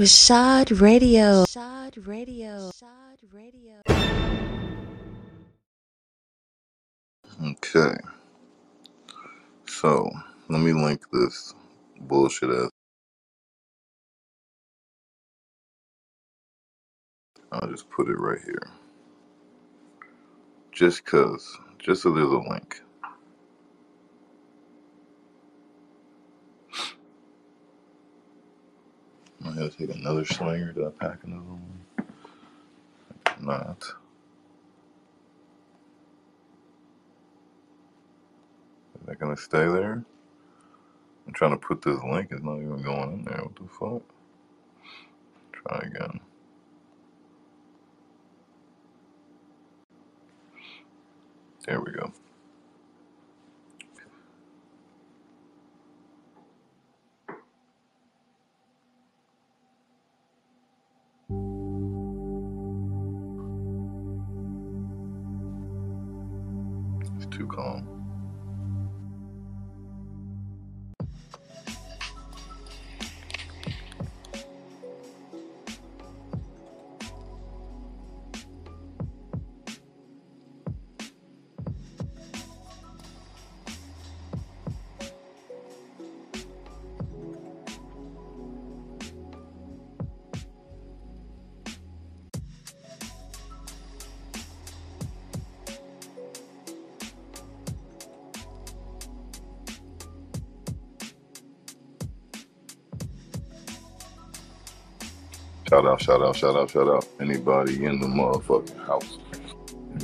Rashad Radio. Rashad Radio. Rashad Radio. Okay, so let me link this bullshit ass. I'll just put it right here. Just cause, just so there's a link. I gotta take another swinger. Did I pack another one? Not. Is that gonna stay there? I'm trying to put this link. It's not even going in there. What the fuck? Try again. There we go. Shout out, shout out, shout out, shout out. Anybody in the motherfucking house.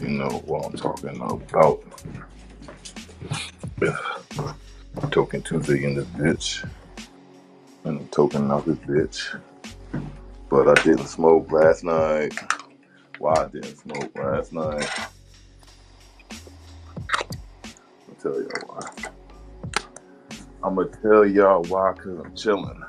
You know what I'm talking about. Token Tuesday in this bitch. And I'm token out this bitch. But I didn't smoke last night. Why I didn't smoke last night? I'll tell y'all why. I'm gonna tell y'all why, cause I'm chilling.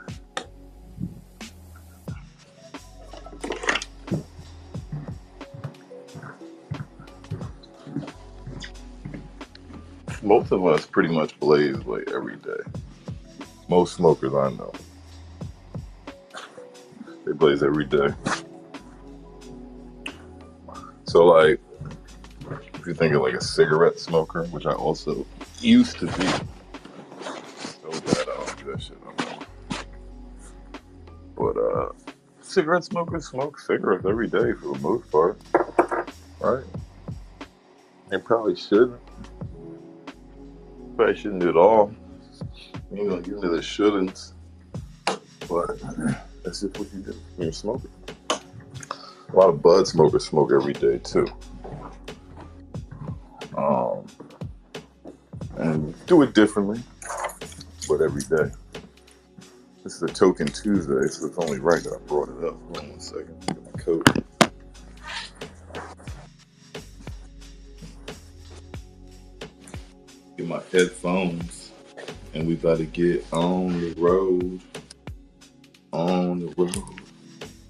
Of us pretty much blaze like every day. Most smokers I know, they blaze every day. So like, if you think of like a cigarette smoker, which I also used to be, so I don't do that shit no more. But uh, cigarette smokers smoke cigarettes every day for the most part, right? They probably shouldn't. Shouldn't do it all. You know, me the shouldn'ts, but that's just what you do you're smoking. A lot of bud smokers smoke every day too. Um, and do it differently, but every day. This is a token Tuesday, so it's only right that I brought it up. Hold on one second. Get my coat. Headphones, and we about to get on the road. On the road.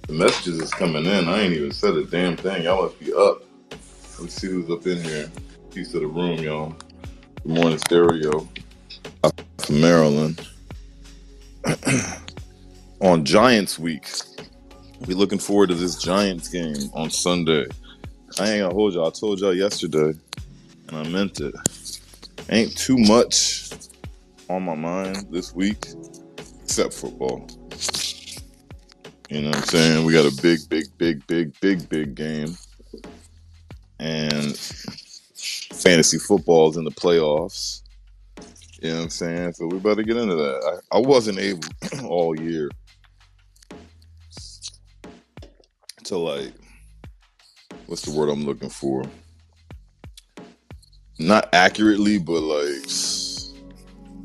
The messages is coming in. I ain't even said a damn thing. Y'all must be up. Let's see who's up in here. Piece of the room, y'all. Good morning, stereo. I'm from Maryland. on Giants week. We looking forward to this Giants game on Sunday. I ain't gonna hold y'all. I told y'all yesterday, and I meant it. Ain't too much on my mind this week except football. You know what I'm saying? We got a big, big, big, big, big, big game. And fantasy football's in the playoffs. You know what I'm saying? So we better get into that. I, I wasn't able all year to like what's the word I'm looking for? Not accurately, but like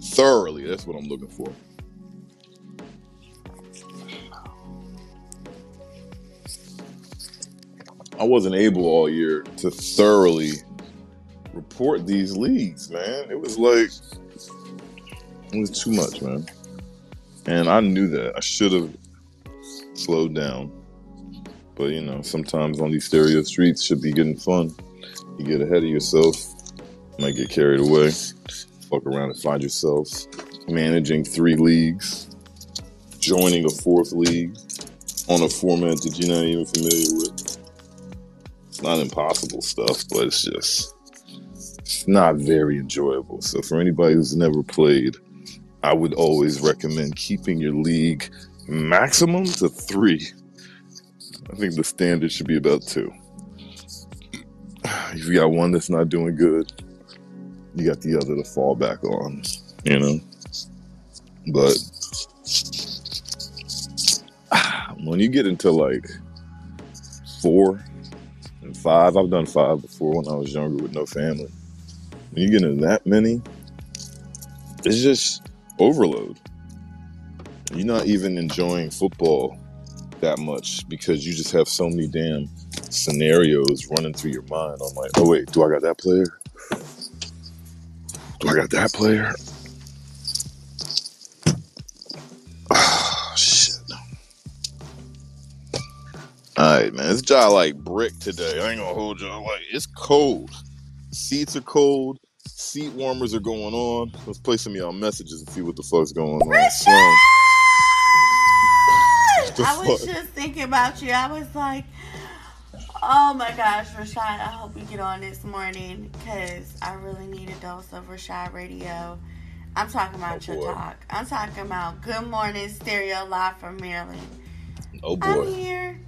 thoroughly. That's what I'm looking for. I wasn't able all year to thoroughly report these leagues, man. It was like it was too much, man. And I knew that. I should have slowed down. But you know, sometimes on these stereo streets should be getting fun. You get ahead of yourself, might get carried away, fuck around and find yourself managing three leagues, joining a fourth league, on a format that you're not even familiar with. It's not impossible stuff, but it's just it's not very enjoyable. So for anybody who's never played, I would always recommend keeping your league maximum to three. I think the standard should be about two. If you got one that's not doing good, you got the other to fall back on, you know. But when you get into like four and five, I've done five before when I was younger with no family. When you get into that many, it's just overload. You're not even enjoying football that much because you just have so many damn scenarios running through your mind. I'm like, oh wait, do I got that player? Do I got that player? Oh, shit. All right, man. This job like brick today. I ain't gonna hold y'all. Like it's cold. Seats are cold. Seat warmers are going on. Let's play some of y'all messages and see what the fuck's going on. The I was just thinking about you. I was like, oh my gosh, Rashad, I hope you get on this morning because I really need a dose of Rashad Radio. I'm talking Oh about your boy. talk. I'm talking about Good Morning Stereo Live from Maryland. Oh boy. I'm here.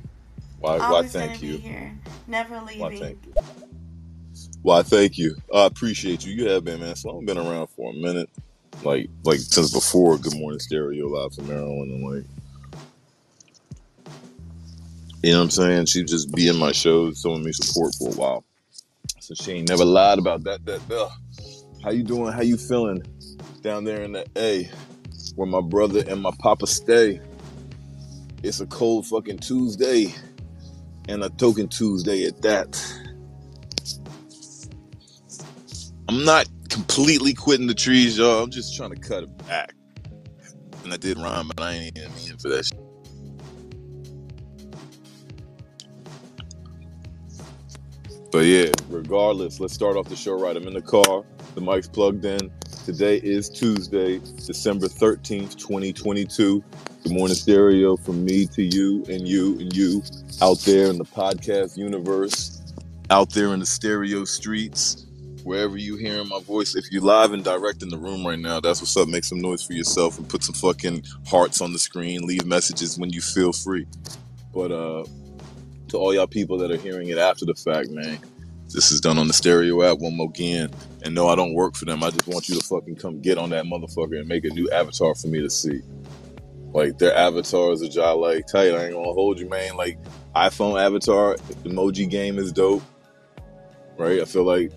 Why? Why? Thank you. here. Never Why? Thank you. Why? Thank you. I appreciate you. You have been, man. Sloan been around for a minute. Like, like since before Good Morning Stereo Live from Maryland, and like, you know what I'm saying? She just be in my shows, showing me support for a while. So she ain't never lied about that. That. Uh, how you doing? How you feeling down there in the A, where my brother and my papa stay? It's a cold fucking Tuesday, and a token Tuesday at that. I'm not completely quitting the trees, y'all. I'm just trying to cut it back. And I did rhyme, but I ain't even mean for that shit. But yeah, regardless, let's start off the show right. I'm in the car. The mic's plugged in. Today is Tuesday, December 13th, 2022. Good morning, stereo from me to you and you and you out there in the podcast universe, out there in the stereo streets, wherever you hearing my voice. If you live and direct in the room right now, that's what's up. Make some noise for yourself and put some fucking hearts on the screen. Leave messages when you feel free. But uh to all y'all people that are hearing it after the fact, man, this is done on the stereo app one more again. And no, I don't work for them. I just want you to fucking come get on that motherfucker and make a new avatar for me to see. Like their avatars are just like tight. I ain't gonna hold you, man. Like iPhone avatar emoji game is dope, right? I feel like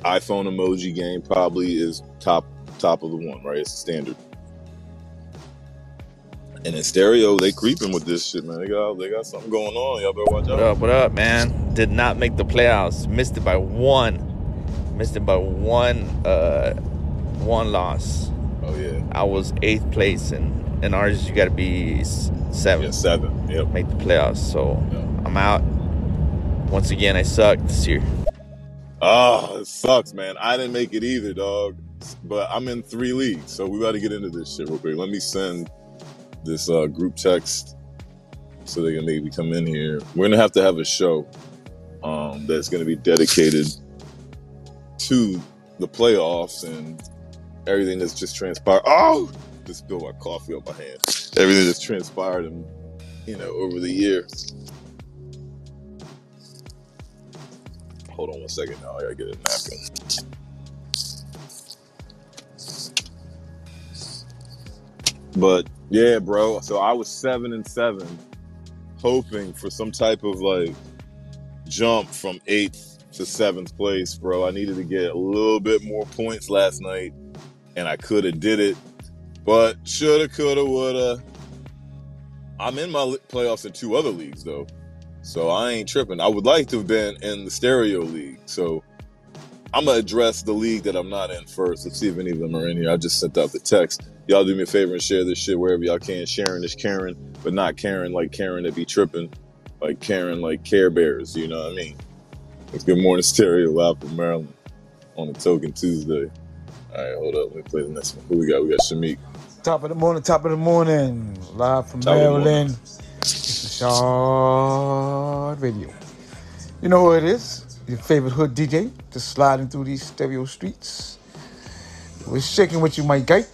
iPhone emoji game probably is top top of the one, right? It's the standard. And in stereo, they creeping with this shit, man. They got they got something going on. Y'all better watch What out. up? What up, man? Did not make the playoffs. Missed it by one. Missed it by one. Uh, one loss. Oh yeah, I was eighth place, and in ours you got to be s- yeah, seventh. seven. Yep. Make the playoffs. So Yeah. I'm out. Once again, I suck this year. Oh, it sucks, man. I didn't make it either, dog. But I'm in three leagues, so we got to get into this shit real quick. Let me send this uh, group text so they can maybe come in here. We're gonna have to have a show um, that's gonna be dedicated to the playoffs and everything that's just transpired. Oh, just spilled my coffee on my hand. Everything that's transpired and you know over the year. Hold on one second now. I gotta get a napkin. But yeah, bro. So I was seven and seven, hoping for some type of like jump from eighth to seventh place, bro. I needed to get a little bit more points last night, and I could have did it, but shoulda, coulda, woulda. I'm in my playoffs in two other leagues though, so I ain't tripping. I would like to have been in the stereo league, so I'm gonna address the league that I'm not in first. Let's see if any of them are in here. I just sent out the text. Y'all do me a favor and share this shit wherever y'all can. Sharing is Karen, but not Karen like Karen that be tripping, like Karen like Care Bears. You know what I mean? It's Good Morning Stereo live from Maryland on a Token Tuesday. All right, hold up. Let me play the next one. Who we got? We got Shamik. Top of the morning, top of the morning. Live from Top of the morning. Maryland. This is Rashad Radio. You know who it is? Your favorite hood DJ, just sliding through these stereo streets. We're shaking with you, my guy.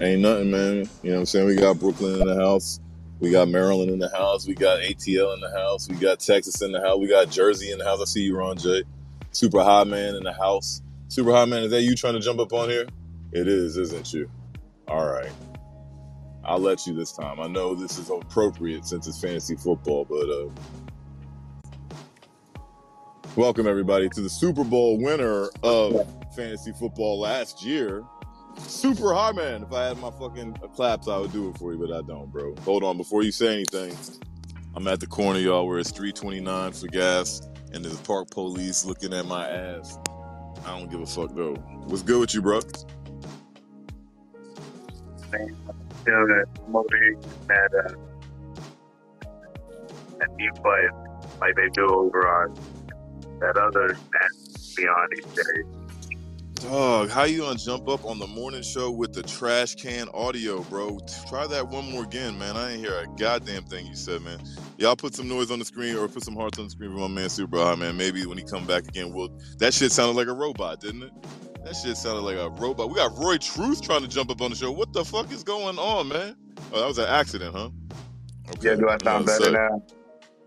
Ain't nothing, man. You know what I'm saying? We got Brooklyn in the house. We got Maryland in the house. We got ATL in the house. We got Texas in the house. We got Jersey in the house. I see you, Ron J. Super High Man in the house. Super High Man, is that you trying to jump up on here? It is, isn't you? All right. I'll let you this time. I know this is appropriate since it's fantasy football, but uh, welcome everybody to the Super Bowl winner of fantasy football last year, Super High Man. If I had my fucking claps, I would do it for you, but I don't, bro. Hold on, before you say anything, I'm at the corner, y'all, where it's 329 for gas, and there's park police looking at my ass. I don't give a fuck though. What's good with you, bro? Still that motivation that uh, that deep play like they do over on that other beyond these days. Dog, how you gonna jump up on the morning show with the trash can audio, bro? Try that one more again, man. I ain't hear a goddamn thing you said, man. Y'all put some noise on the screen or put some hearts on the screen for my man Super High, man. Maybe when he come back again, we'll. That shit sounded like a robot, didn't it? That shit sounded like a robot. We got Roy Truth trying to jump up on the show. What the fuck is going on, man? Oh, that was an accident, huh? Yeah, do I sound better so- now?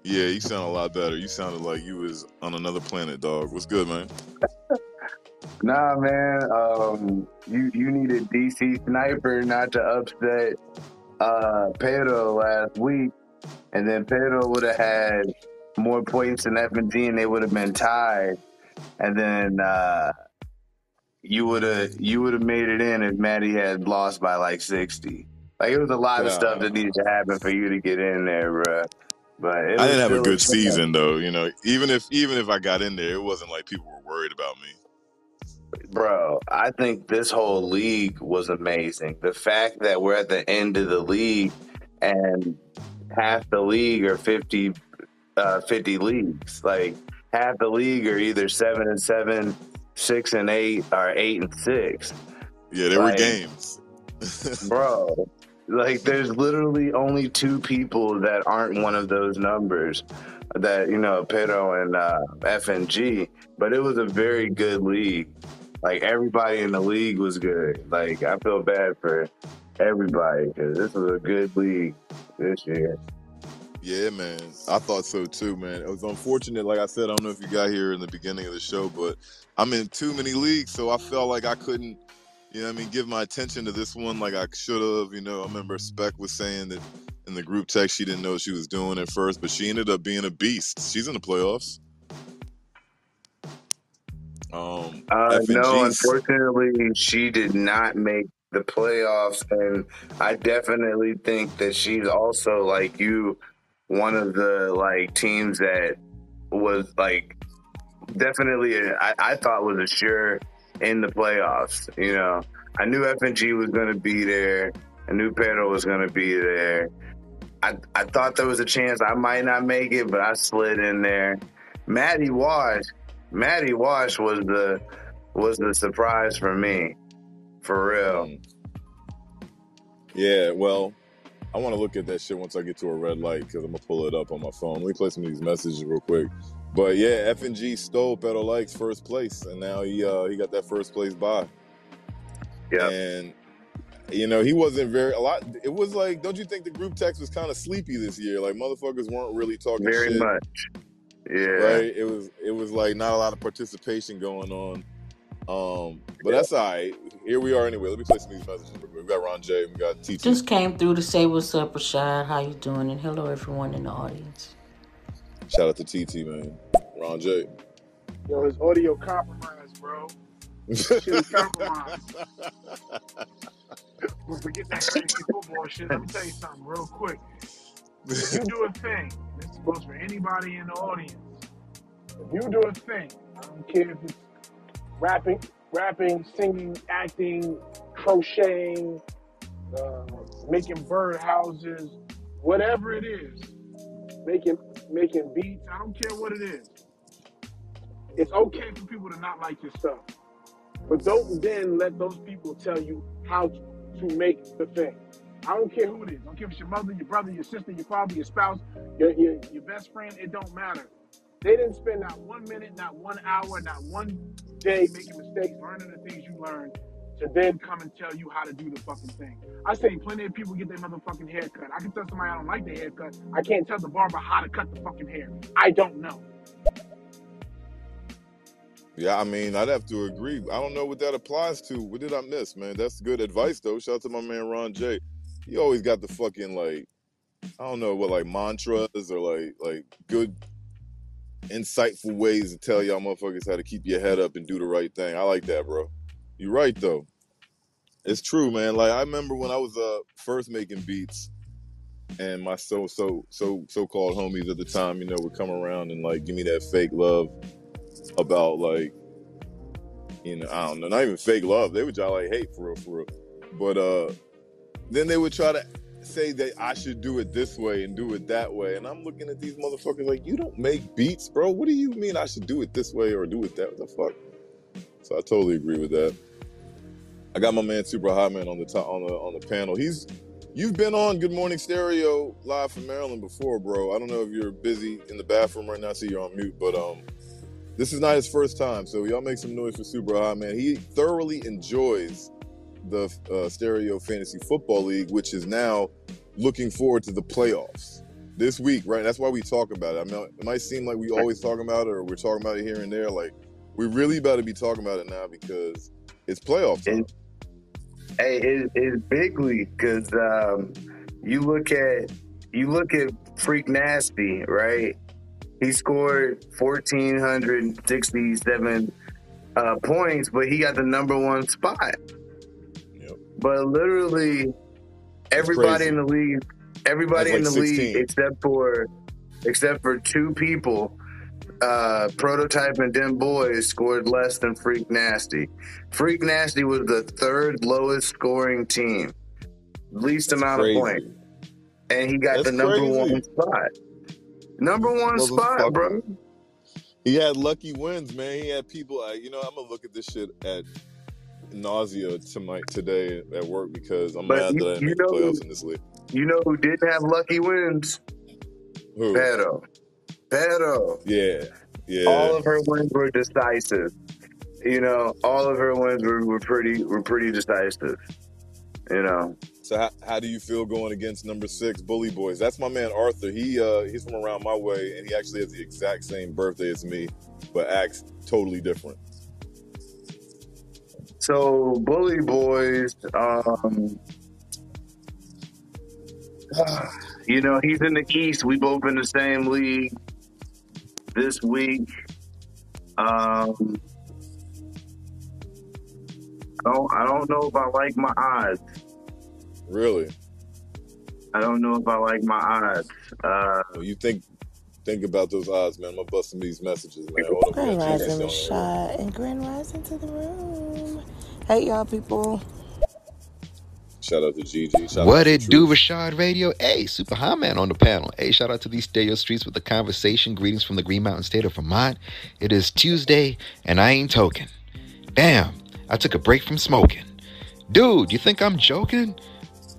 Yeah, you sound a lot better. You sounded like you was on another planet, dog. What's good, man? Nah, man. Um, you you needed DC sniper not to upset uh Pedro last week, and then Pedro would have had more points than F and and they would have been tied. And then uh, you would have you would have made it in if Maddie had lost by like sixty. Like it was a lot of stuff that needed to happen for you to get in there, bruh. But I didn't have a good season though. You know, even if even if I got in there, it wasn't like people were worried about me. Bro, I think this whole league was amazing. The fact that we're at the end of the league and half the league are 50, uh, 50 leagues. Like half the league are either seven and seven, six and eight, or eight and six. Yeah, there were games. Bro, like there's literally only two people that aren't one of those numbers that, you know, Pedro and uh, F and G, but it was a very good league. Like everybody in the league was good. Like I feel bad for everybody because this was a good league this year. Yeah, man. I thought so too, man. It was unfortunate. Like I said, I don't know if you got here in the beginning of the show, but I'm in too many leagues, so I felt like I couldn't, you know, what I mean, give my attention to this one like I should have. You know, I remember Spec was saying that in the group text she didn't know what she was doing at first, but she ended up being a beast. She's in the playoffs. Um, Uh, no, unfortunately, she did not make the playoffs, and I definitely think that she's also like you, one of the like teams that was like definitely I, I thought was a sure in the playoffs. You know, I knew FNG was going to be there. I knew Pedro was going to be there. I I thought there was a chance I might not make it, but I slid in there. Maddie Wash, Maddie Wash was the was the surprise for me, for real. Yeah, well, I want to look at that shit once I get to a red light because I'm gonna pull it up on my phone. Let me play some of these messages real quick. But yeah, F and G stole Pedro Likes first place, and now he uh, he got that first place by. Yeah. And you know he wasn't very a lot. It was like, don't you think the group text was kind of sleepy this year? Like motherfuckers weren't really talking Very shit, much. Yeah. right? It was it was like not a lot of participation going on. Um, but that's all right. Here we are anyway. Let me play some of these messages. real quick. We got Ron J. We got T. Just came through to say what's up, Rashad. How you doing? And hello, everyone in the audience. Shout out to TT, man. Ron J. Yo, his audio compromised, bro. Shit is compromised. Forget that fantasy football shit. Let me tell you something real quick. If you do a thing, this goes for anybody in the audience. If you do a thing, I don't care if it's rapping, rapping, singing, acting, crocheting, uh, making bird houses, whatever it is, making making beats. I don't care what it is. It's okay for people to not like your stuff, but don't then let those people tell you how to make the thing. I don't care who it is. I don't care if it's your mother, your brother, your sister, your father, your spouse, your, your, your best friend. It don't matter. They didn't spend not one minute, not one hour, not one day making mistakes, learning the things you learned, to then come and tell you how to do the fucking thing. I say plenty of people get their motherfucking hair cut. I can tell somebody I don't like their haircut. I can't tell the barber how to cut the fucking hair. I don't know. Yeah, I mean, I'd have to agree. I don't know what that applies to. What did I miss, man? That's good advice, though. Shout out to my man Ron J. He always got the fucking like, I don't know what like mantras or like like good, insightful ways to tell y'all motherfuckers how to keep your head up and do the right thing. I like that, bro. You're right though. It's true, man. Like I remember when I was uh first making beats, and my so so so so called homies at the time, you know, would come around and like give me that fake love about like you know, I don't know, not even fake love. They would try like hate for real, for real. But uh then they would try to say that I should do it this way and do it that way. And I'm looking at these motherfuckers like, you don't make beats, bro. What do you mean I should do it this way or do it that? What the fuck? So I totally agree with that. I got my man Super Hot Man on the top on the on the panel. He's you've been on Good Morning Stereo live from Maryland before, bro. I don't know if you're busy in the bathroom right now, I see you're on mute, but um this is not his first time, so y'all make some noise for Super Hot Man. He thoroughly enjoys the uh, Stereo Fantasy Football League, which is now looking forward to the playoffs this week, right? That's why we talk about it. I mean, it might seem like we always talk about it, or we're talking about it here and there. Like we really about to be talking about it now because it's playoff time. Hey, it, it's bigly because um, you look at you look at Freak Nasty, right? He scored fourteen hundred sixty-seven uh, points, but he got the number one spot. Yep. But literally, everybody in the league, everybody That's in like the league except for except for two people, uh, Prototype and Dim Boys scored less than Freak Nasty. Freak Nasty was the third lowest scoring team, least That's amount of points, and he got That's the number crazy. one spot. Number one spot, bro. He had lucky wins, man. He had people. Uh, you know, I'm gonna look at this shit at nausea tonight today at work because I'm But mad you, that I didn't make the know, playoffs in this league. you know who didn't have lucky wins? Who? Pedo. Pedo. Yeah, yeah. All of her wins were decisive. You know, all of her wins were, were pretty were pretty decisive. You know, So how, how do you feel going against number six, Bully Boys? That's my man Arthur. He uh he's from around my way, and he actually has the exact same birthday as me, but acts totally different. so Bully Boys, um, you know, he's in the East. We both in the same league this week. Um, I don't, I don't know if I like my odds. Really? I don't know if I like my odds. Uh, Well, you think think about those odds, man. I'm gonna bust some of these messages, man. Hold Grand Rising on here. Rashad and Grand Rising to the room. Hey, y'all, people. Shout out to Gigi. Shout out What it do. Rashad Radio? Hey, Super High Man on the panel. Hey, shout out to these stereo streets with the conversation. Greetings from the Green Mountain State of Vermont. It is Tuesday, and I ain't token. Damn, I took a break from smoking. Dude, you think I'm joking?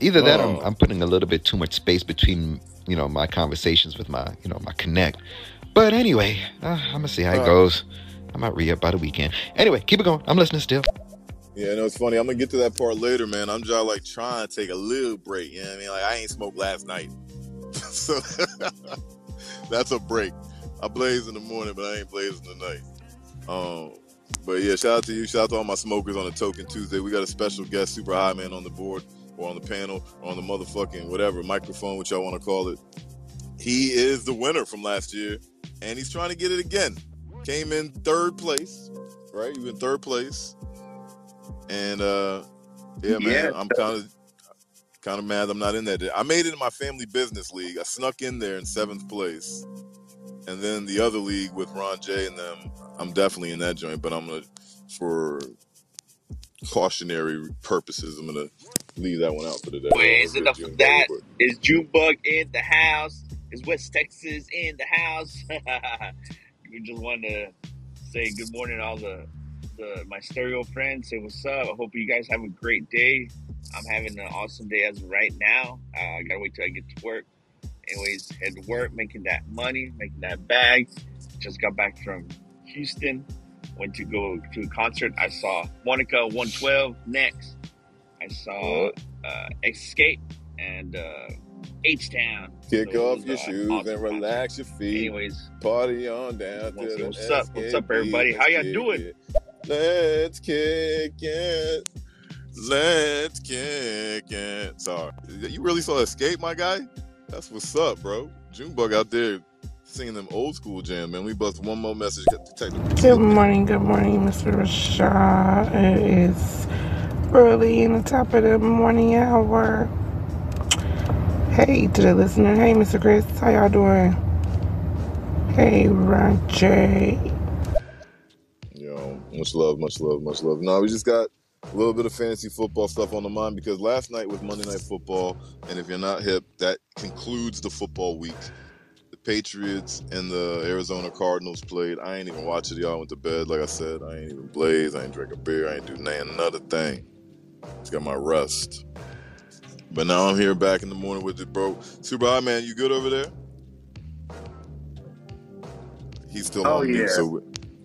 Either that, or I'm, Oh, I'm putting a little bit too much space between, you know, my conversations with my, you know, my connect. But anyway, uh, I'm gonna see how it goes. I might re up by the weekend. Anyway, keep it going. I'm listening still. Yeah, no, it's funny. I'm gonna get to that part later, man. I'm just like trying to take a little break. You know what I mean? Like I ain't smoked last night, so that's a break. I blaze in the morning, but I ain't blazing tonight. Um, but yeah, shout out to you. Shout out to all my smokers on the Token Tuesday. We got a special guest, Super High Man, on the board or on the panel or on the motherfucking whatever microphone, which y'all want to call it. He is the winner from last year, and he's trying to get it again. Came in third place, right? You in third place, and uh, yeah, yeah, man, I'm kind of kind of mad I'm not in that. I made it in my family business league. I snuck in there in seventh place, and then the other league with Ron J and them. I'm definitely in that joint, but I'm gonna for cautionary purposes, I'm gonna leave that one out for today. Boys, Good enough of that. but Is Junebug in the house? Is West Texas in the house? we just wanted to say good morning to all the, the my stereo friends. Say what's up. I hope you guys have a great day. I'm having an awesome day as of right now. Uh, I gotta wait till I get to work. Anyways, head to work, making that money, making that bag. Just got back from Houston. Went to go to a concert. I saw Monica 112 next. I saw uh, Xscape and uh, H Town. Kick So off your shoes awesome and concert. relax your feet. Anyways, Party on down to what's up? What's up, everybody? How y'all doing? Let's kick it. Let's kick it. Sorry. You really saw Xscape, my guy? That's what's up, bro. Junebug out there singing them old school jams, man. We bust one more message. The technical. Good morning, good morning, Mr. Rashad. It is early in the top of the morning hour. Hey to the listener. Hey, Mr. Chris. How y'all doing? Hey, Ron J. Much love, much love, much love. No, we just got a little bit of fantasy football stuff on the mind because last night was Monday Night Football, and if you're not hip, that concludes the football week. The Patriots and the Arizona Cardinals played. I ain't even watch it. Y'all went to bed. Like I said, I ain't even blaze. I ain't drink a beer. I ain't do nothing, another thing. Just got my rest. But now I'm here back in the morning with it, bro. Super High Man, you good over there? He's still Oh, on mute. yeah. So,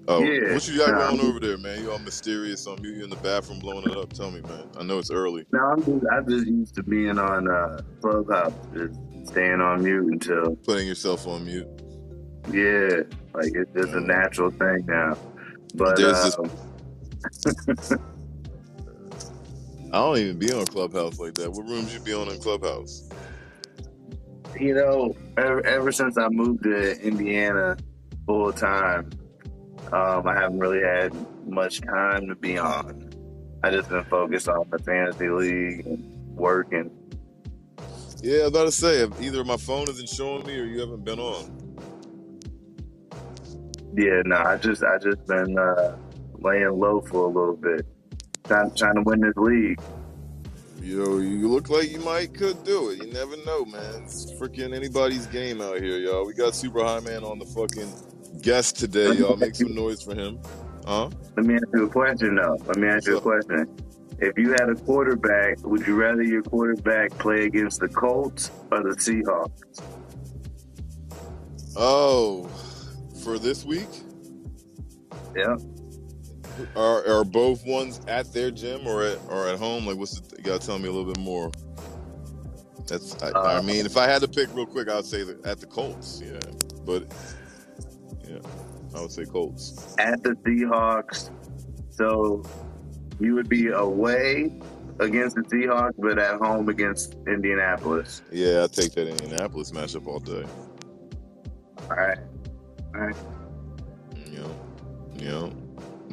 oh, Yeah. what you got Nah, going over there, man? You all mysterious on mute. You in the bathroom blowing it up? Tell me, man. I know it's early. No, I'm just, I'm just used to being on uh, Clubhouse, just staying on mute until, Putting yourself on mute. yeah, like it's just a natural thing now. But There's this- um, I don't even be on Clubhouse like that. What rooms you be on in Clubhouse? you know, ever, ever since I moved to Indiana full time, um, I haven't really had much time to be on. I just been focused on the fantasy league and working. Yeah, I was about to say if either my phone isn't showing me or you haven't been on. Yeah, no, I just I just been uh, laying low for a little bit, trying trying to win this league. Yo, you look like you might could do it. You never know, man. It's freaking anybody's game out here, y'all. We got Super High Man on the fucking guest today, y'all. Make some noise for him. Huh? Let me ask you a question though. Let me ask you a question. If you had a quarterback, would you rather your quarterback play against the Colts or the Seahawks? Oh, for this week? Yeah. Are are both ones at their gym or at or at home? Like, what's the, you gotta tell me a little bit more. That's I, I Uh, mean, if I had to pick real quick, I'd say at the Colts. Yeah, but I would say Colts. At the Seahawks, so you would be away against the Seahawks, but at home against Indianapolis. Yeah, I take that Indianapolis matchup all day. All right. All right. You know, you know,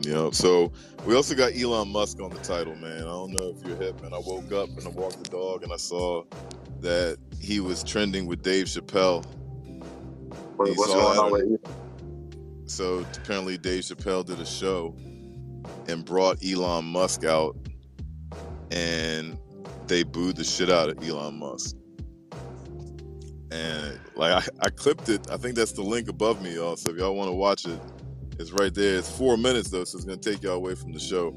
you know. So we also got Elon Musk on the title, man. I don't know if you're hip, man. I woke up and I walked the dog and I saw that he was trending with Dave Chappelle. What, what's going on with you? So apparently Dave Chappelle did a show and brought Elon Musk out and they booed the shit out of Elon Musk. And like I, I clipped it. I think that's the link above me, y'all. So if y'all want to watch it, it's right there. It's four minutes though, so it's gonna take y'all away from the show.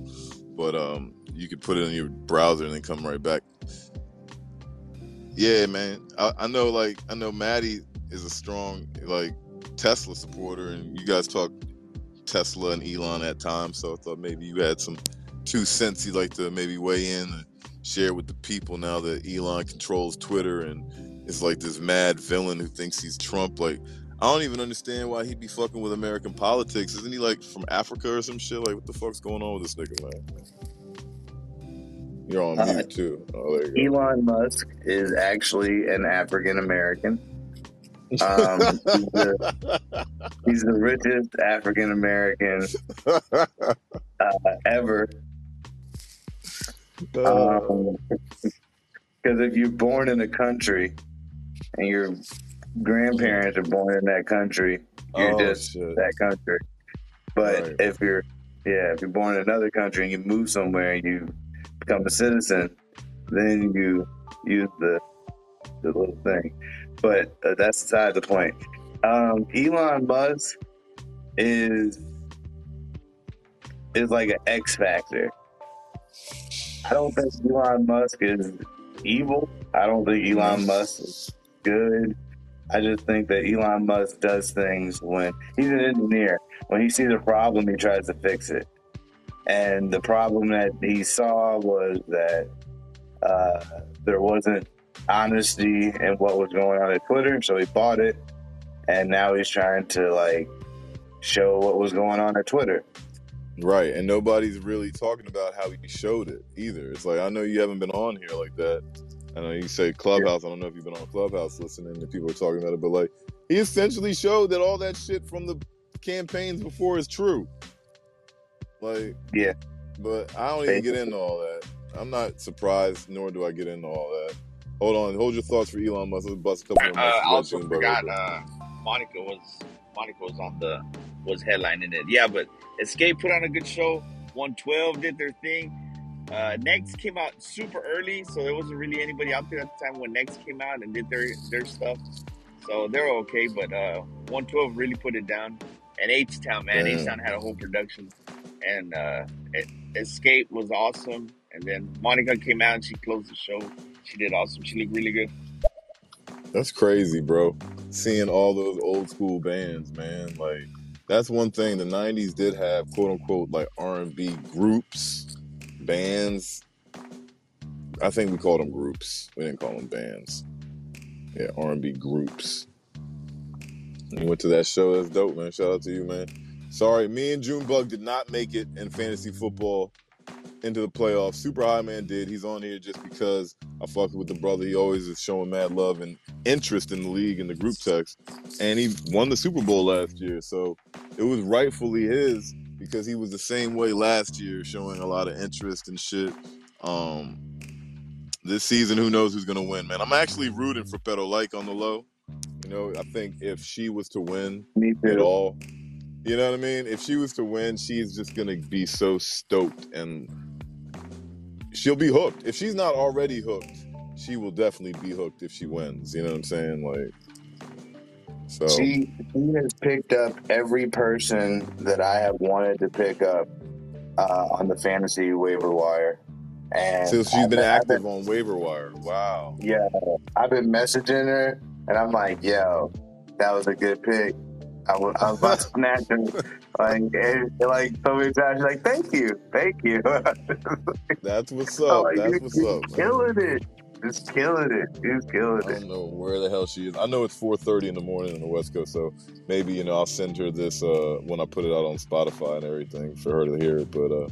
But um you can put it in your browser and then come right back. Yeah, man. I, I know like I know Maddie is a strong like Tesla supporter, and you guys talk Tesla and Elon at times. So I thought maybe you had some two cents you'd like to maybe weigh in and share with the people now that Elon controls Twitter and is like this mad villain who thinks he's Trump. Like, I don't even understand why he'd be fucking with American politics. Isn't he like from Africa or some shit? Like, what the fuck's going on with this nigga, man? You're on Uh, mute too. Oh, there you go. Elon Musk is actually an African American. Um, he's, the, he's the richest African American uh, ever. Uh, Because if you're born in a country and your grandparents are born in that country, you're oh, just shit. that country. But Right. if you're, yeah, if you're born in another country and you move somewhere and you become a citizen, then you use the the little thing. But uh, that's beside the point. Um, Elon Musk is is like an X factor. I don't think Elon Musk is evil. I don't think Elon Musk is good. I just think that Elon Musk does things when he's an engineer. When he sees a problem, he tries to fix it. And the problem that he saw was that uh, there wasn't honesty and what was going on at Twitter, so he bought it, and now he's trying to like show what was going on at Twitter. Right, and nobody's really talking about how he showed it either. It's like I know you haven't been on here like that. I know you say Clubhouse. I don't know if you've been on Clubhouse listening and people are talking about it, but like he essentially showed that all that shit from the campaigns before is true. Like, Yeah. but I don't even get into all that. I'm not surprised, nor do I get into all that. Hold on, hold your thoughts for Elon Musk. Let's bust a couple Uh, I also forgot uh, Monica was Monica was on the was headlining it. Yeah, but Xscape put on a good show. 112 did their thing. Uh, Next came out super early, so there wasn't really anybody out there at the time when Next came out and did their their stuff. So they're okay, but uh, 112 really put it down. And H Town, man, H Town had a whole production, and uh, Xscape was awesome. And then Monica came out and she closed the show. She did awesome. She looked really good. That's crazy, bro. Seeing all those old school bands, man. Like that's one thing. The '90s did have quote unquote like R&B groups, bands. I think we called them groups. We didn't call them bands. Yeah, R&B groups. You went to that show. That's dope, man. Shout out to you, man. Sorry, me and Junebug did not make it in fantasy football into the playoffs. Super High Man did. He's on here just because I fucked with the brother. He always is showing mad love and interest in the league and the group text. And he won the Super Bowl last year. So it was rightfully his because he was the same way last year, showing a lot of interest and shit. Um this season, who knows who's gonna win, man. I'm actually rooting for Pedro Like on the low. You know, I think if she was to win at all, you know what I mean? If she was to win, she's just gonna be so stoked and she'll be hooked. If she's not already hooked, she will definitely be hooked if she wins. You know what I'm saying? Like, so She she has picked up every person that I have wanted to pick up uh, on the fantasy waiver wire, and so she's been been, I've been active on waiver wire. Wow. yeah, I've been messaging her, and I'm like, yo, that was a good pick. I was, I was about to snatch her, like, and, like so many times. Like, thank you, thank you. That's what's up. like, That's what's up, man. killing it, just killing it, just killing it. I don't know where the hell she is. I know it's 4:30 in the morning in the West Coast, so maybe you know I'll send her this uh, when I put it out on Spotify and everything for her to hear it. But uh,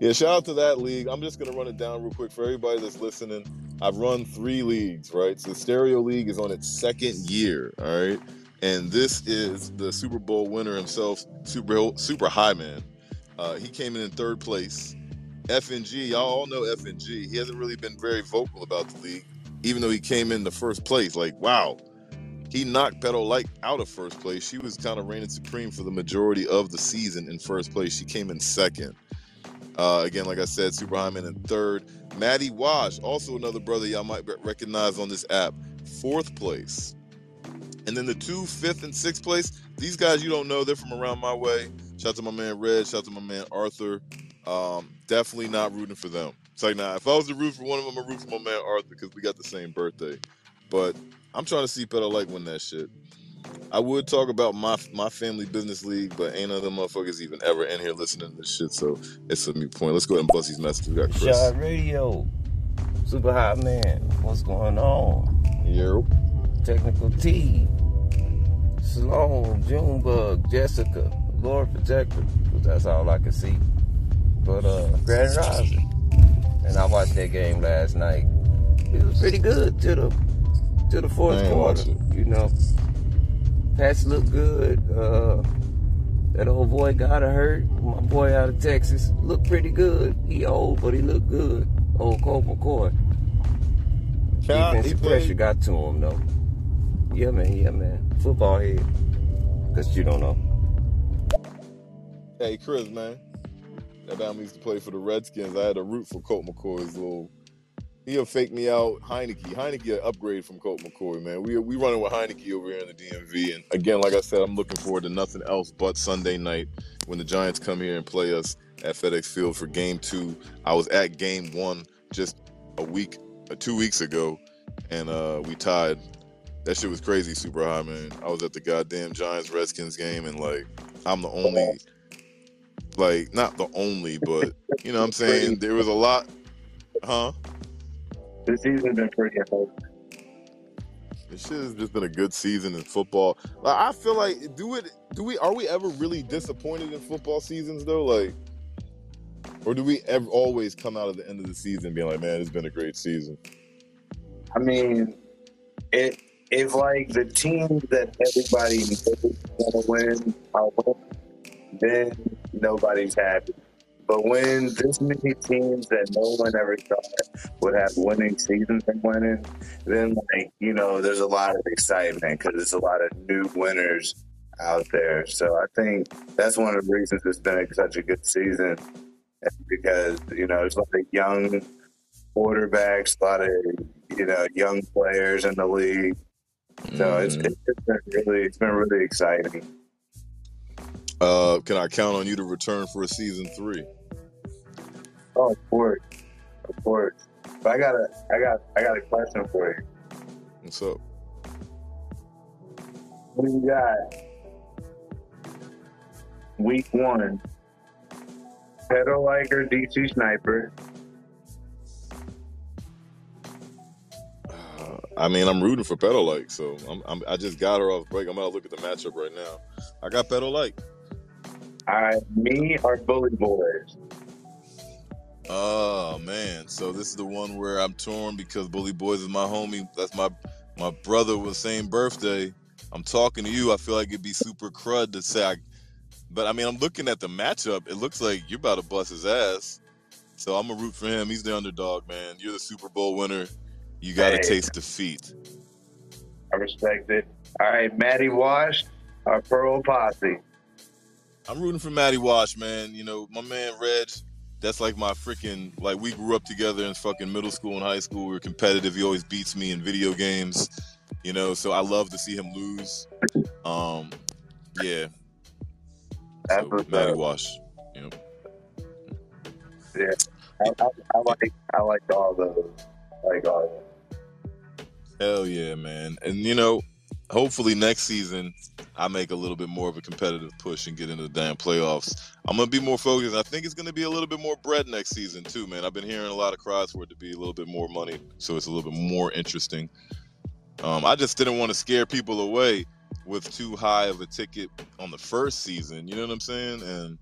yeah, shout out to that league. I'm just gonna run it down real quick for everybody that's listening. I've run three leagues, right? So the Stereo League is on its second year, all right. And this is the Super Bowl winner himself, Super Super High Man. Uh, he came in in third place. FNG, y'all all know FNG. He hasn't really been very vocal about the league even though he came in the first place. Like, wow, he knocked Pedro Light out of first place. She was kind of reigning supreme for the majority of the season in first place. She came in second. Uh, again, like I said, Super High Man in third. Maddie Wash, also another brother y'all might recognize on this app, fourth place. And then the two, fifth and sixth place, these guys you don't know, they're from around my way. Shout out to my man Red, shout out to my man Arthur. Um, definitely not rooting for them. It's like, nah, if I was to root for one of them, I'm root for my man Arthur because we got the same birthday. But I'm trying to see Pedro Light win that shit. I would talk about my my family business league, but ain't none of them motherfuckers even ever in here listening to this shit, so it's a mute point. Let's go ahead and bust these messages. We got Chris. Shot Radio, Super Hot Man, what's going on? Yo. Technical T, Sloan, Junebug, Jessica, Lord Protector, that's all I can see. But uh, Grand Rising, and I watched that game last night. It was pretty good to the to the fourth quarter. You know, Pats looked good. Uh, that old boy got a hurt. My boy out of Texas looked pretty good. He old, but he looked good. Old Colt McCoy. Defensive pressure got to him though. Yeah, man. Yeah, man. Football head. Cause you don't know. Hey, Chris, man. That we used to play for the Redskins. I had to root for Colt McCoy's little. He'll fake me out. Heinicke. Heinicke an upgrade from Colt McCoy, man. We we running with Heinicke over here in the DMV. And again, like I said, I'm looking forward to nothing else but Sunday night when the Giants come here and play us at FedEx Field for game two. I was at game one just a week, uh, two weeks ago, and uh, we tied. That shit was crazy, super high, man. I was at the goddamn Giants Redskins game, and like, I'm the only, like, not the only, but you know what I'm saying? There was a lot, huh? This season's been pretty amazing. This shit has just been a good season in football. Like, I feel like do it do we are we ever really disappointed in football seasons though? Like or do we ever always come out at the end of the season being like, man, it's been a great season? I mean, it if like the teams that everybody knows gonna win are winning, then nobody's happy. But when this many teams that no one ever thought would have winning seasons and winning, then like you know, there's a lot of excitement because there's a lot of new winners out there. So I think that's one of the reasons it's been such a good season, because you know there's a lot of young quarterbacks, a lot of you know young players in the league. So it's, Mm. it's been really it's been really exciting. Uh can I count on you to return for a season three? Oh, of course, of course. But I got a I got I got a question for you. What's up? What do you got? Week one, Pedro Liker, DC Sniper. I mean, I'm rooting for Pedo like, so I'm, I'm I just got her off break. I'm gonna look at the matchup right now. I got Pedo like. All right, me or Bully Boys? Oh man, so this is the one where I'm torn because Bully Boys is my homie. That's my my brother with the same birthday. I'm talking to you. I feel like it'd be super crud to say I, but I mean, I'm looking at the matchup. It looks like you're about to bust his ass. So I'm gonna root for him. He's the underdog, man. You're the Super Bowl winner. You got to Hey. taste defeat. I respect it. All right, Matty Wash our Pearl Posse? I'm rooting for Matty Wash, man. You know, my man Reg, that's like my freaking like we grew up together in fucking middle school and high school. We were competitive. He always beats me in video games. You know, so I love to see him lose. Um yeah. That's So up. Wash. You know. Yeah, I, I, I like I like all those. I like all those. Hell yeah, man. And you know, hopefully next season I make a little bit more of a competitive push and get into the damn playoffs. I'm gonna be more focused. I think it's gonna be a little bit more bread next season too, man. I've been hearing a lot of cries for it to be a little bit more money, so it's a little bit more interesting. Um, I just didn't want to scare people away with too high of a ticket on the first season. You know what I'm saying? And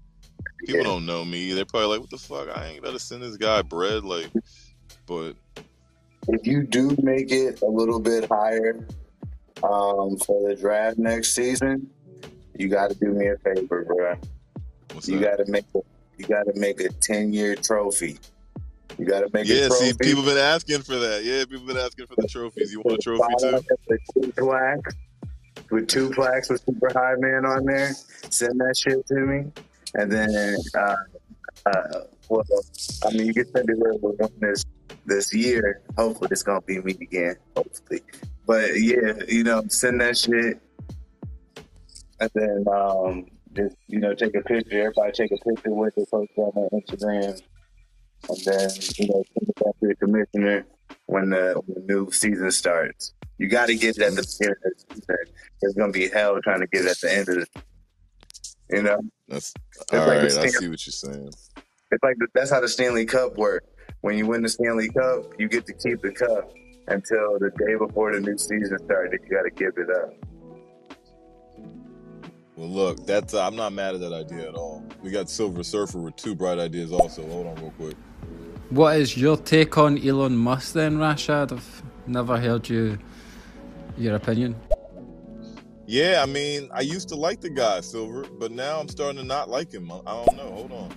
people Yeah. don't know me. They're probably like, "What the fuck? I ain't gotta send this guy bread." Like, but If you do make it a little bit higher um, for the draft next season, you got to do me a favor, bro. what's You got to make a, you got to make a ten year trophy. You got to make a Yeah, trophy. see, people been asking for that. Yeah, people been asking for the trophies. You want a trophy too? With two plaques, with two plaques with Super High Man on there. Send that shit to me, and then, uh, uh, well, I mean, you can send it wherever we want this year. Hopefully, it's gonna be me again. Hopefully, but yeah, you know, send that shit, and then um, just you know, take a picture. Everybody take a picture with it, post it on their Instagram, and then you know, send it back to the commissioner when the, when the new season starts. You got to get it at the beginning of the season. It's gonna be hell trying to get it at the end of the. You know, That's all like right. I see what you're saying. it's like the, that's how the Stanley Cup works. When you win the Stanley Cup, you get to keep the cup until the day before the new season starts. Then you got to give it up. Well, look, that's uh, I'm not mad at that idea at all. We got Silver Surfer with two bright ideas also. Hold on, real quick. What is your take on Elon Musk then, Rashad? I've never heard you your opinion. Yeah, I mean, I used to like the guy Silver, but now I'm starting to not like him. I, I don't know. Hold on.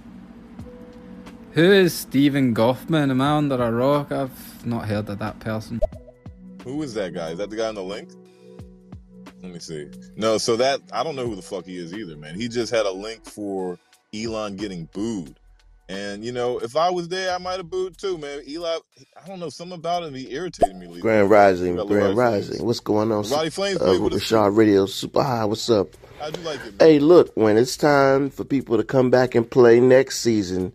Who is Stephen Goffman? Am I under a rock? I've not heard of that person. Who is that guy? Is that the guy on the link? Let me see. No, so that I don't know who the fuck he is either, man. He just had a link for Elon getting booed. And you know, if I was there, I might have booed too, man. Eli, I don't know, something about him. He irritated me. lately. Grand Rising, Grand Roddy Flames. Rising. What's going on? Roddy Flames Uh, with us. Rashad Radio Super High. What's up? How'd you like it, man? Hey, look, when it's time for people to come back and play next season,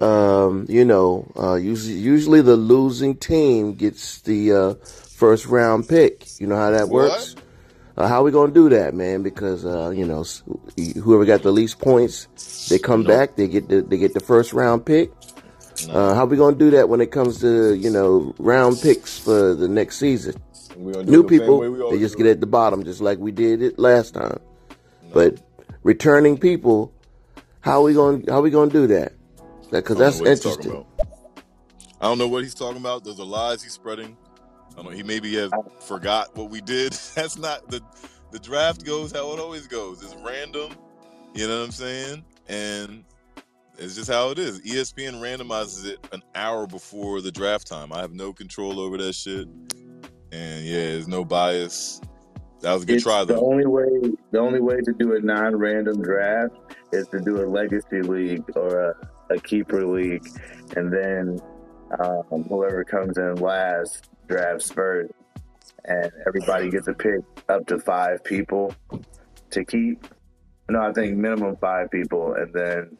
um, you know, uh, usually, usually the losing team gets the uh, first round pick. You know how that works? Uh, how we gonna do that, man? Because uh, you know, whoever got the least points, they come Nope. back. They get the they get the first round pick. Uh, how we gonna do that when it comes to you know round picks for the next season? We're gonna do New the people, they just get it. at the bottom, just like we did it last time. But returning people, how we gonna how we gonna do that? Because I don't know that's what talking interesting. about. I don't know what he's talking about. Those are lies he's spreading. I don't know. He maybe has forgot what we did. That's not the the draft goes how it always goes. It's random. You know what I'm saying? And it's just how it is. ESPN randomizes it an hour before the draft time. I have no control over that shit. And yeah, there's no bias. That was a good It's try the only way. The only way to do a non-random draft is to do a legacy league or a, a keeper league, and then um, whoever comes in last drafts first, and everybody gets a pick up to five people to keep. No, I think minimum five people, and then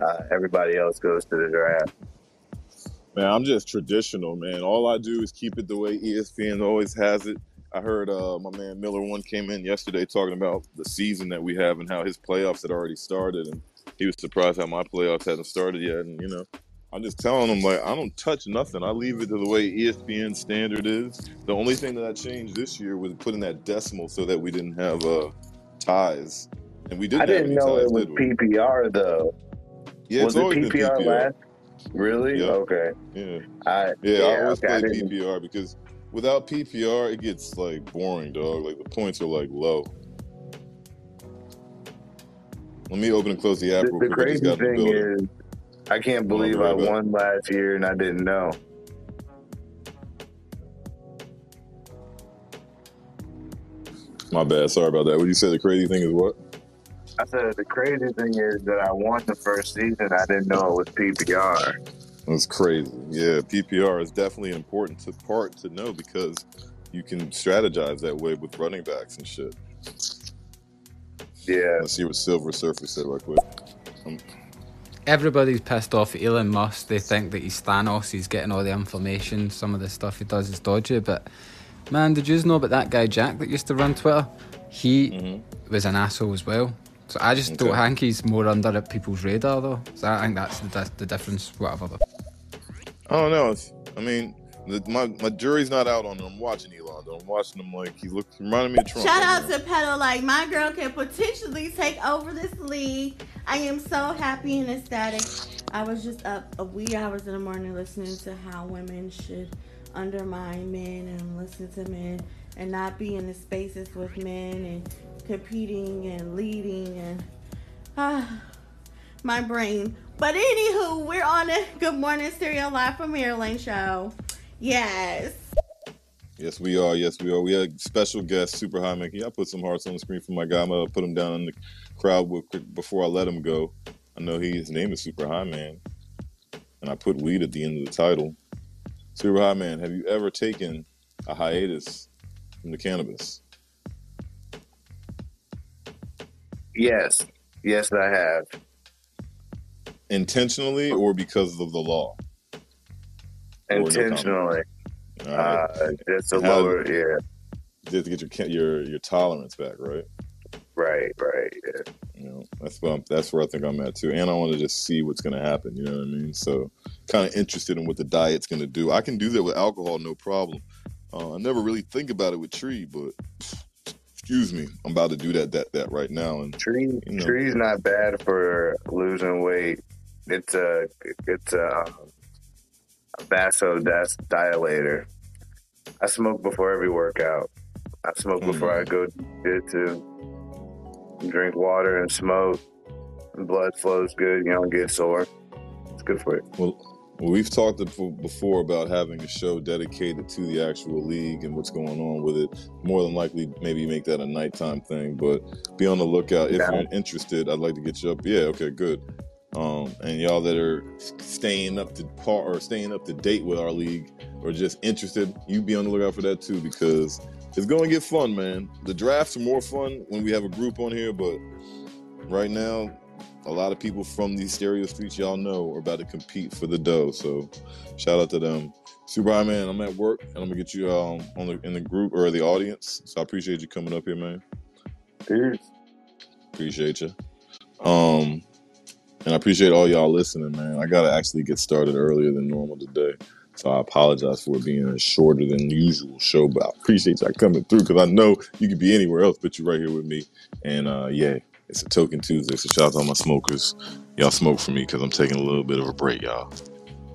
uh, everybody else goes to the draft. Man, I'm just traditional, man. All I do is keep it the way ESPN always has it. I heard uh, my man Miller One came in yesterday talking about the season that we have and how his playoffs had already started, and he was surprised how my playoffs hadn't started yet. And you know, I'm just telling him like I don't touch nothing. I leave it to the way ESPN standard is. The only thing that I changed this year was putting that decimal so that we didn't have uh, ties, and we didn't have didn't know ties, it was? PPR though. Yeah, Was it PPR PPR. last? Really? Yep. Okay. Yeah. I Yeah, I always Okay. I play didn't. PPR because without PPR, it gets like boring, dog. Like the points are like low. Let me open and close the app The, real the crazy in the thing is, I can't Hold on, I'll be believe I back. won last year and I didn't know. My bad. Sorry about that. What you said? The crazy thing is what? I said the crazy thing is that I won the first season. I didn't know it was PPR. That's crazy. Yeah, PPR is definitely an important to part to know because you can strategize that way with running backs and shit. Yeah. Let's see what Silver Surfer said right quick. Um, Everybody's pissed off at Elon Musk. They think that he's Thanos. He's getting all the information. Some of the stuff he does is dodgy. But man, did you know about that guy Jack that used to run Twitter? He mhm. was an asshole as well. So I just don't think he's more under people's radar though. So I think that's the, the difference. Whatever. Though. I don't know. I mean, the, my my jury's not out on him. I'm watching Elon. Though. I'm watching him like he looked he reminded me of Trump. Shout out to Pedal. Like my girl can potentially take over this league. I am so happy and ecstatic. I was just up a wee hours in the morning listening to how women should undermine men and listen to men and not be in the spaces with men and competing and leading and ah, my brain. But anywho, we're on a Good Morning Stereo Live from Maryland show. Yes. Yes, we are. Yes, we are. We had special guest, Super High Man. Can y'all put some hearts on the screen for my guy? I'm gonna put him down in the crowd real quick before I let him go. I know he his name is Super High Man, and I put weed at the end of the title. Super High Man, have you ever taken a hiatus from the cannabis? Yes. Yes, I have. Intentionally or because of the law? Or no comment? Intentionally. All right. Uh, just a And how- lower, yeah. Just to get your your your tolerance back, right? Right, right. Yeah. You know, that's what I'm, that's where I think I'm at too. And I want to just see what's going to happen. You know what I mean? So, kind of interested in what the diet's going to do. I can do that with alcohol, no problem. Uh, I never really think about it with tree, but excuse me, I'm about to do that that that right now. And Tree, you know, tree's not bad for losing weight. It's a, it's um, a vasodilator. I smoke before every workout. I smoke before I mm, go to drink water and smoke. Blood flows good. You don't get sore. It's good for you. well, well, we've talked before about having a show dedicated to the actual league and what's going on with it. More than likely, maybe make that a nighttime thing, but be on the lookout if Yeah. you're interested. I'd like to get you up. Yeah, okay, good. Um, and y'all that are staying up to par or staying up to date with our league or just interested, you be on the lookout for that too because it's going to get fun, man. The drafts are more fun when we have a group on here, but right now a lot of people from these stereo streets y'all know are about to compete for the dough. So shout out to them. Super High Man, I'm at work and I'm gonna get you um on the in the group or the audience. So I appreciate you coming up here, man. Peace. Appreciate you. Um and I appreciate all y'all listening, man. I gotta actually get started earlier than normal today. So I apologize for being a shorter than usual show, but I appreciate y'all coming through because I know you could be anywhere else, but you're right here with me. And uh yeah, it's a token Tuesday. So shout out to all my smokers. Y'all smoke for me because I'm taking a little bit of a break, y'all.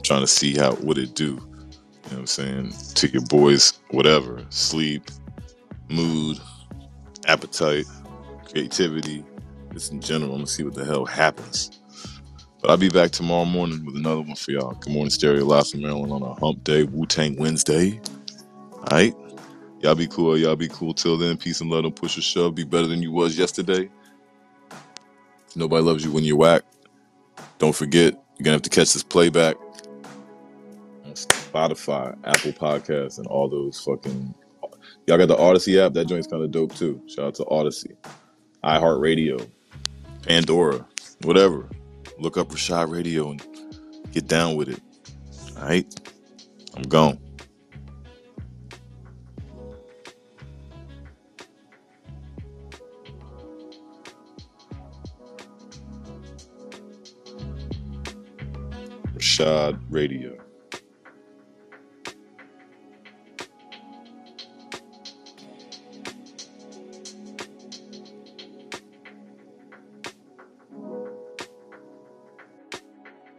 trying to see how what it do. You know what I'm saying? To your boys, whatever. Sleep, mood, appetite, creativity, just in general. I'm gonna see what the hell happens. But I'll be back tomorrow morning with another one for y'all. Good morning, Stereo Live from Maryland on a hump day, Wu Tang Wednesday. Alright? Y'all be cool, y'all be cool. Till then, peace and love. Don't push or shove. Be better than you was yesterday. Nobody loves you when you're whack. Don't forget, you're gonna have to catch this playback on Spotify, Apple Podcasts, and all those fucking y'all got the Odyssey app. That joint's kind of dope too. Shout out to Odyssey, iHeartRadio, Pandora, whatever. Look up Rashad Radio and get down with it. All right, I'm gone. Rashad Radio.